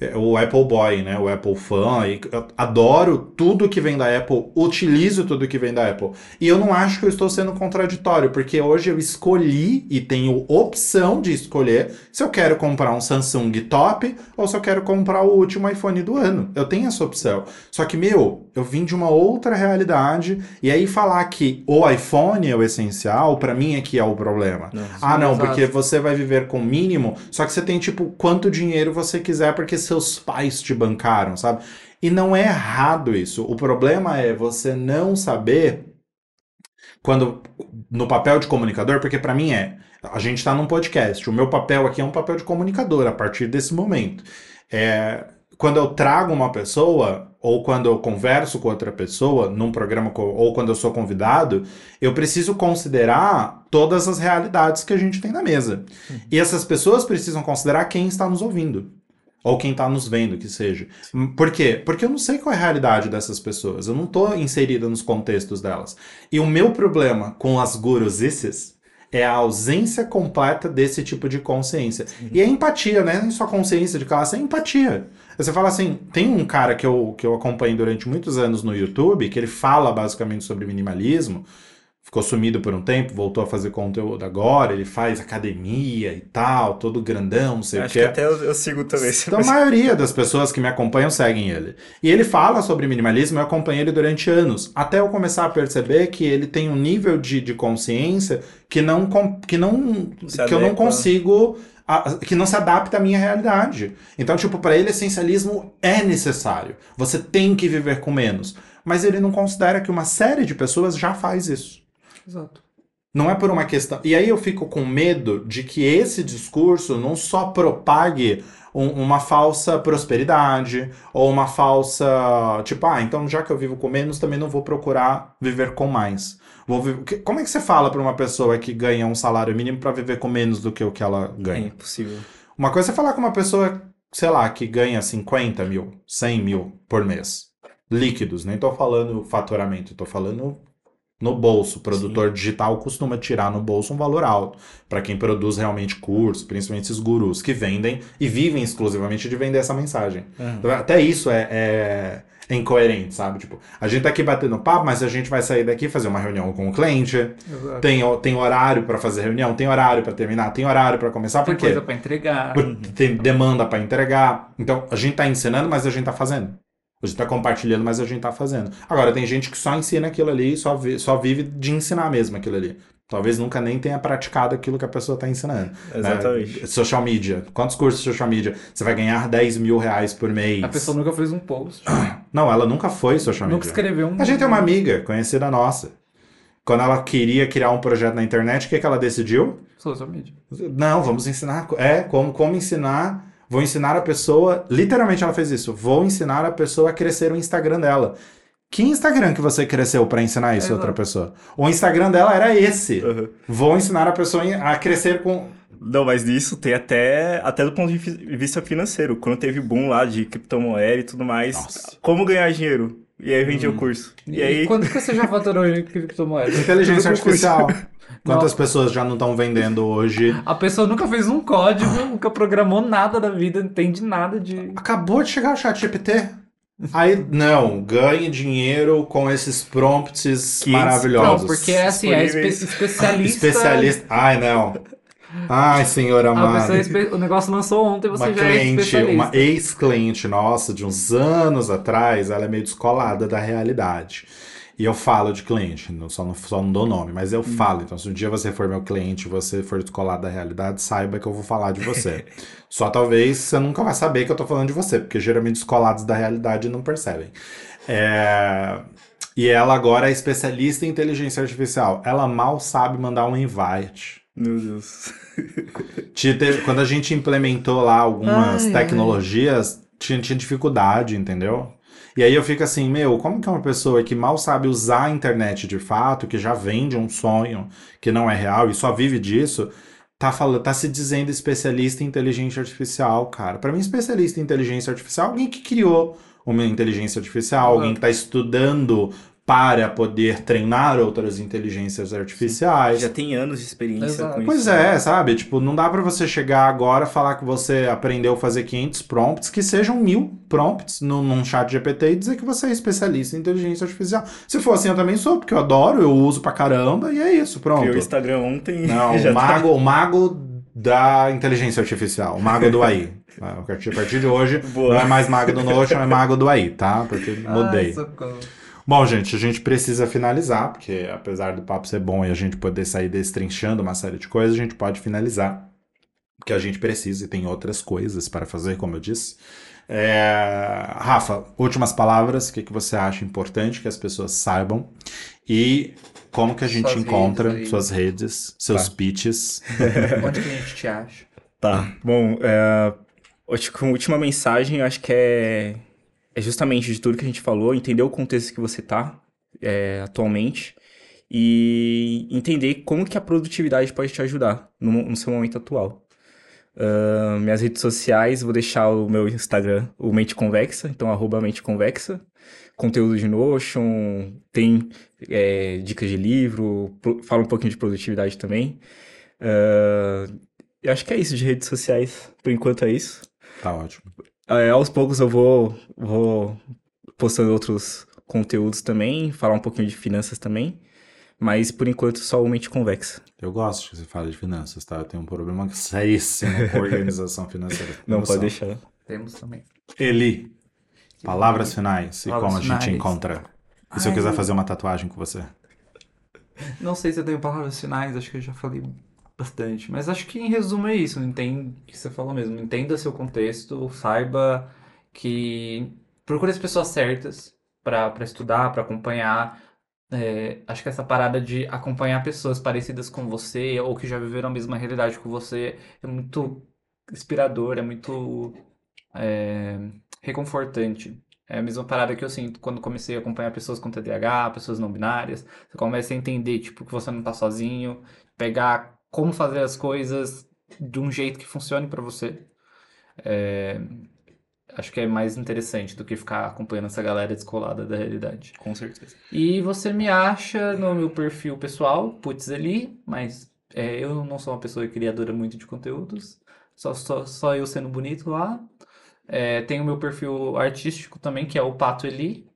É, O Apple Boy, né? O Apple Fan. e eu adoro tudo que vem da Apple, utilizo tudo que vem da Apple. E eu não acho que eu estou sendo contraditório, porque hoje eu escolhi e tenho opção de escolher se eu quero comprar um Samsung top ou se eu quero comprar o último iPhone do ano. Eu tenho essa opção. Só que, meu, eu vim de uma outra realidade e aí falar que o iPhone é o essencial, pra mim é que é o problema. ah, não, porque você vai viver com o mínimo, só que você tem, tipo, quanto dinheiro você quiser porque seus pais te bancaram, sabe? E não é errado isso. O problema é você não saber quando no papel de comunicador, porque pra mim é, a gente tá num podcast, o meu papel aqui é um papel de comunicador a partir desse momento. É, quando eu trago uma pessoa ou quando eu converso com outra pessoa num programa ou quando eu sou convidado, eu preciso considerar todas as realidades que a gente tem na mesa. E essas pessoas precisam considerar quem está nos ouvindo. Ou quem está nos vendo, que seja. Por quê? Porque eu não sei qual é a realidade dessas pessoas. Eu não estou inserida nos contextos delas. E o meu problema com as gurusices é a ausência completa desse tipo de consciência. E a empatia, né? Nem só consciência de classe, é empatia. Você fala assim, tem um cara que eu, que eu acompanho durante muitos anos no YouTube, que ele fala basicamente sobre minimalismo, ficou sumido por um tempo, voltou a fazer conteúdo agora, ele faz academia e tal, todo grandão, não sei o Acho que. até eu, eu sigo também. Então, a maioria das pessoas que me acompanham seguem ele. E ele fala sobre minimalismo, eu acompanhei ele durante anos. Até eu começar a perceber que ele tem um nível de, de consciência que não, que não Se que eu não consigo a- que não se adapta à minha realidade. Então, tipo, para ele essencialismo é necessário. Você tem que viver com menos. Mas ele não considera que uma série de pessoas já faz isso. Exato. Não é por uma questão. E aí eu fico com medo de que esse discurso não só propague um- uma falsa prosperidade ou uma falsa. Tipo, ah, então já que eu vivo com menos, também não vou procurar viver com mais. Vou Como é que você fala para uma pessoa que ganha um salário mínimo para viver com menos do que o que ela É ganha? impossível. Uma coisa é falar com uma pessoa, sei lá, que ganha 50 mil, 100 mil por mês. Líquidos, nem tô falando faturamento, tô falando no bolso. O produtor digital costuma tirar no bolso um valor alto. Para quem produz realmente curso, principalmente esses gurus que vendem e vivem exclusivamente de vender essa mensagem. Uhum. Até isso é, é- é incoerente, sabe? Tipo, a gente tá aqui batendo papo, mas a gente vai sair daqui fazer uma reunião com o cliente. Exato. Tem, tem horário para fazer reunião, tem horário para terminar, tem horário para começar. Tem coisa pra entregar. Tem demanda para entregar. Então, a gente tá ensinando, mas a gente tá fazendo. A gente tá compartilhando, mas a gente tá fazendo. Agora, tem gente que só ensina aquilo ali, só, vi- só vive de ensinar mesmo aquilo ali. Talvez nunca nem tenha praticado aquilo que a pessoa tá ensinando. né? Exatamente. Social media. Quantos cursos de social media? Você vai ganhar 10 mil reais por mês. A pessoa nunca fez um post. Não, ela nunca foi social nunca media. escreveu um. A gente tem uma amiga conhecida nossa. Quando ela queria criar um projeto na internet, o que, que ela decidiu? Social media. Não, vamos ensinar. É, como, como ensinar. Vou ensinar a pessoa. Literalmente ela fez isso. Vou ensinar a pessoa a crescer o Instagram dela. Que Instagram que você cresceu para ensinar isso a outra pessoa? O Instagram dela era esse. Uhum. Vou ensinar a pessoa a crescer com. Não, mas disso tem até, até do ponto de vista financeiro. Quando teve boom lá de criptomoeda e tudo mais, Nossa. como ganhar dinheiro? E aí vendia o curso. E, E, aí, quando que você já faturou em criptomoeda? Inteligência artificial. Quantas pessoas já não estão vendendo hoje? A pessoa nunca fez um código, nunca programou nada da vida, não entende nada de. Acabou de chegar o chat GPT. Aí, não, ganhe dinheiro com esses prompts 500 maravilhosos. Não, porque é assim, é espe- especialista. Especialista. Ai, não. Ai, senhor amado. é O negócio lançou ontem, você Uma já é cliente, especialista. uma ex-cliente nossa, de uns anos atrás, ela é meio descolada da realidade. E eu falo de cliente, não- só não, só não dou nome, mas eu falo. Então, se um dia você for meu cliente e você for descolado da realidade, saiba que eu vou falar de você. só talvez você nunca vai saber que eu tô falando de você, porque geralmente descolados da realidade não percebem. É, E ela agora é especialista em inteligência artificial. Ela mal sabe mandar um invite. Meu Deus. Teve- quando a gente implementou lá algumas Ai, ai. tecnologias, tinha, tinha dificuldade, entendeu? E aí eu fico assim, meu, como que é uma pessoa que mal sabe usar a internet de fato, que já vende um sonho que não é real e só vive disso, tá falando, tá se dizendo especialista em inteligência artificial, cara. Pra mim, especialista em inteligência artificial é alguém que criou uma inteligência artificial, alguém que tá estudando para poder treinar outras inteligências artificiais. Já tem anos de experiência Exato. com Pois isso. é, sabe? Tipo, não dá pra você chegar agora falar que você aprendeu a fazer 500 prompts, que sejam mil prompts num, num chat GPT e dizer que você é especialista em inteligência artificial. Se for assim, eu também sou, porque eu adoro, eu uso pra caramba e é isso, pronto. Criou o Instagram ontem. Não, já o tá- mago, o mago da inteligência artificial, o mago do AI. A partir, a partir de hoje, Boa. não é mais mago do Notion, é mago do AI, tá? Porque mudei. Ai, socorro. Bom, gente, a gente precisa finalizar, porque apesar do papo ser bom e a gente poder sair destrinchando uma série de coisas, a gente pode finalizar. Porque a gente precisa e tem outras coisas para fazer, como eu disse. É, Rafa, últimas palavras, o que, que você acha importante que as pessoas saibam? E como que a gente Suas encontra redes suas redes, seus Tá. pitches. Onde que a gente te acha? Tá. Bom, é, acho que a última mensagem, eu acho que é, é justamente de tudo que a gente falou, entender o contexto que você tá é, atualmente e entender como que a produtividade pode te ajudar no, no seu momento atual. Ah, minhas redes sociais, vou deixar o meu Instagram, o Mente Convexa, então arroba Mente Convexa. Conteúdo de Notion, tem é, dicas de livro, pro- fala um pouquinho de produtividade também. Ah, eu acho que é isso de redes sociais. Por enquanto é isso. Tá ótimo. É, aos poucos eu vou, vou postando outros conteúdos também, falar um pouquinho de finanças também. Mas por enquanto só o Mente Convexa. Eu gosto que você fale de finanças, tá? Eu tenho um problema seríssimo com organização financeira. Não, Noção. pode deixar. Temos também. Eli, palavras finais e Palavras como a gente finais. encontra. E se eu Ai. quiser fazer uma tatuagem com você? Não sei se eu tenho palavras finais, acho que eu já falei bastante. Mas acho que em resumo é isso. Que você falou mesmo. Entenda seu contexto, saiba que procure as pessoas certas para estudar, para acompanhar. É, acho que essa parada de acompanhar pessoas parecidas com você ou que já viveram a mesma realidade que você é muito inspirador, é muito é, reconfortante. É a mesma parada que eu sinto quando comecei a acompanhar pessoas com TDAH, pessoas não binárias. Você começa a entender, tipo, que você não tá sozinho, pegar como fazer as coisas de um jeito que funcione pra você. É, acho que é mais interessante do que ficar acompanhando essa galera descolada da realidade. Com certeza. E você me acha no meu perfil pessoal, Putz ali, mas é, eu não sou uma pessoa criadora muito de conteúdos, só, só, só eu sendo bonito lá. É, tem o meu perfil artístico também, que é o Pato Eli,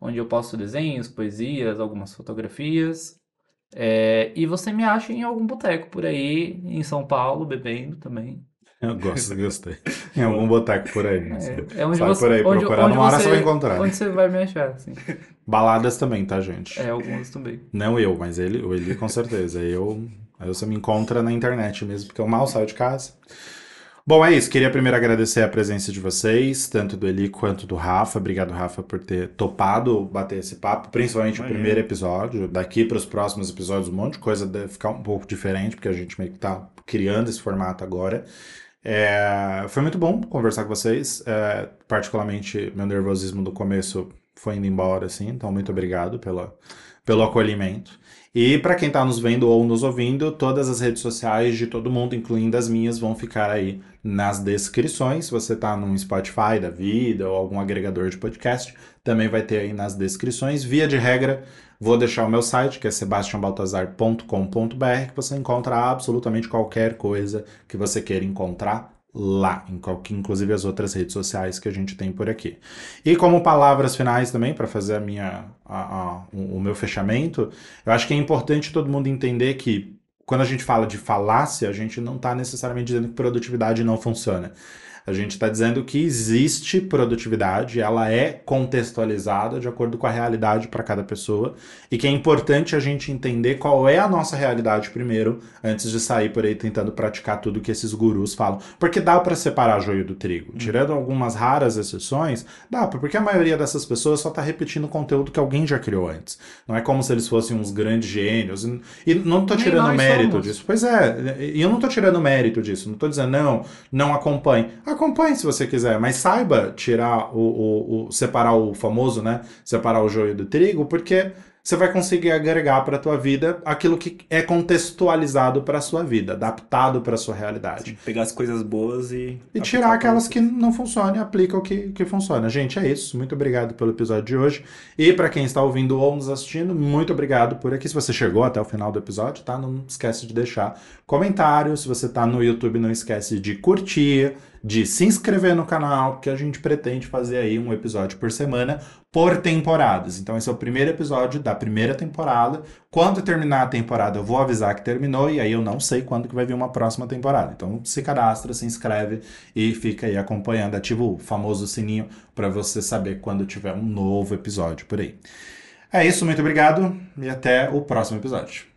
onde eu posto desenhos, poesias, algumas fotografias. É, e você me acha em algum boteco por aí, em São Paulo, bebendo também. Eu gosto, gostei. Em algum boteco por aí. né? É, é onde Sai você, por aí onde, onde uma hora você, você vai encontrar. Onde você vai me achar, assim. Baladas também, tá, gente? É, alguns também. Não eu, mas ele, o Eli com certeza. Eu, aí você me encontra na internet mesmo, porque eu mal saio de casa. Bom, é isso. Queria primeiro agradecer a presença de vocês, tanto do Eli quanto do Rafa. Obrigado, Rafa, por ter topado bater esse papo, principalmente o primeiro episódio. Daqui para os próximos episódios, um monte de coisa deve ficar um pouco diferente, porque a gente meio que tá criando esse formato agora. É, foi muito bom conversar com vocês. É, particularmente, meu nervosismo do começo foi indo embora, assim. Então, muito obrigado pela, pelo acolhimento. E para quem está nos vendo ou nos ouvindo, todas as redes sociais de todo mundo, incluindo as minhas, vão ficar aí nas descrições. Se você está num Spotify da vida ou algum agregador de podcast, também vai ter aí nas descrições. Via de regra, vou deixar o meu site, que é sebastianbaltazar.com.br, que você encontra absolutamente qualquer coisa que você queira encontrar lá, em qual- inclusive as outras redes sociais que a gente tem por aqui. E como palavras finais também, para fazer a minha, a- a- o o meu fechamento, eu acho que é importante todo mundo entender que quando a gente fala de falácia, a gente não está necessariamente dizendo que produtividade não funciona. A gente está dizendo que existe produtividade, ela é contextualizada de acordo com a realidade para cada pessoa e que é importante a gente entender qual é a nossa realidade primeiro, antes de sair por aí tentando praticar tudo que esses gurus falam. Porque dá para separar joio do trigo. Tirando algumas raras exceções, dá, porque a maioria dessas pessoas só tá repetindo conteúdo que alguém já criou antes. Não é como se eles fossem uns grandes gênios. E, não Nem tirando mérito somos. disso. Pois é, e eu não tô tirando mérito disso. Não tô dizendo, não, não acompanhe. Acompanhe se você quiser, mas saiba tirar o, o, o- separar o famoso, né? Separar o joio do trigo, porque você vai conseguir agregar para a tua vida aquilo que é contextualizado para a sua vida, adaptado para a sua realidade. Pegar as coisas boas e. E tirar aquelas que não funcionam e aplica o que, que funciona. Gente, é isso. Muito obrigado pelo episódio de hoje. E para quem está ouvindo ou nos assistindo, muito obrigado por aqui. Se você chegou até o final do episódio, tá? Não esquece de deixar comentário. Se você tá no YouTube, não esquece de curtir, de se inscrever no canal, porque a gente pretende fazer aí um episódio por semana por temporadas. Então esse é o primeiro episódio da primeira temporada. Quando terminar a temporada, eu vou avisar que terminou e aí eu não sei quando que vai vir uma próxima temporada. Então se cadastra, se inscreve e fica aí acompanhando, ativa o famoso sininho para você saber quando tiver um novo episódio por aí. É isso, muito obrigado e até o próximo episódio.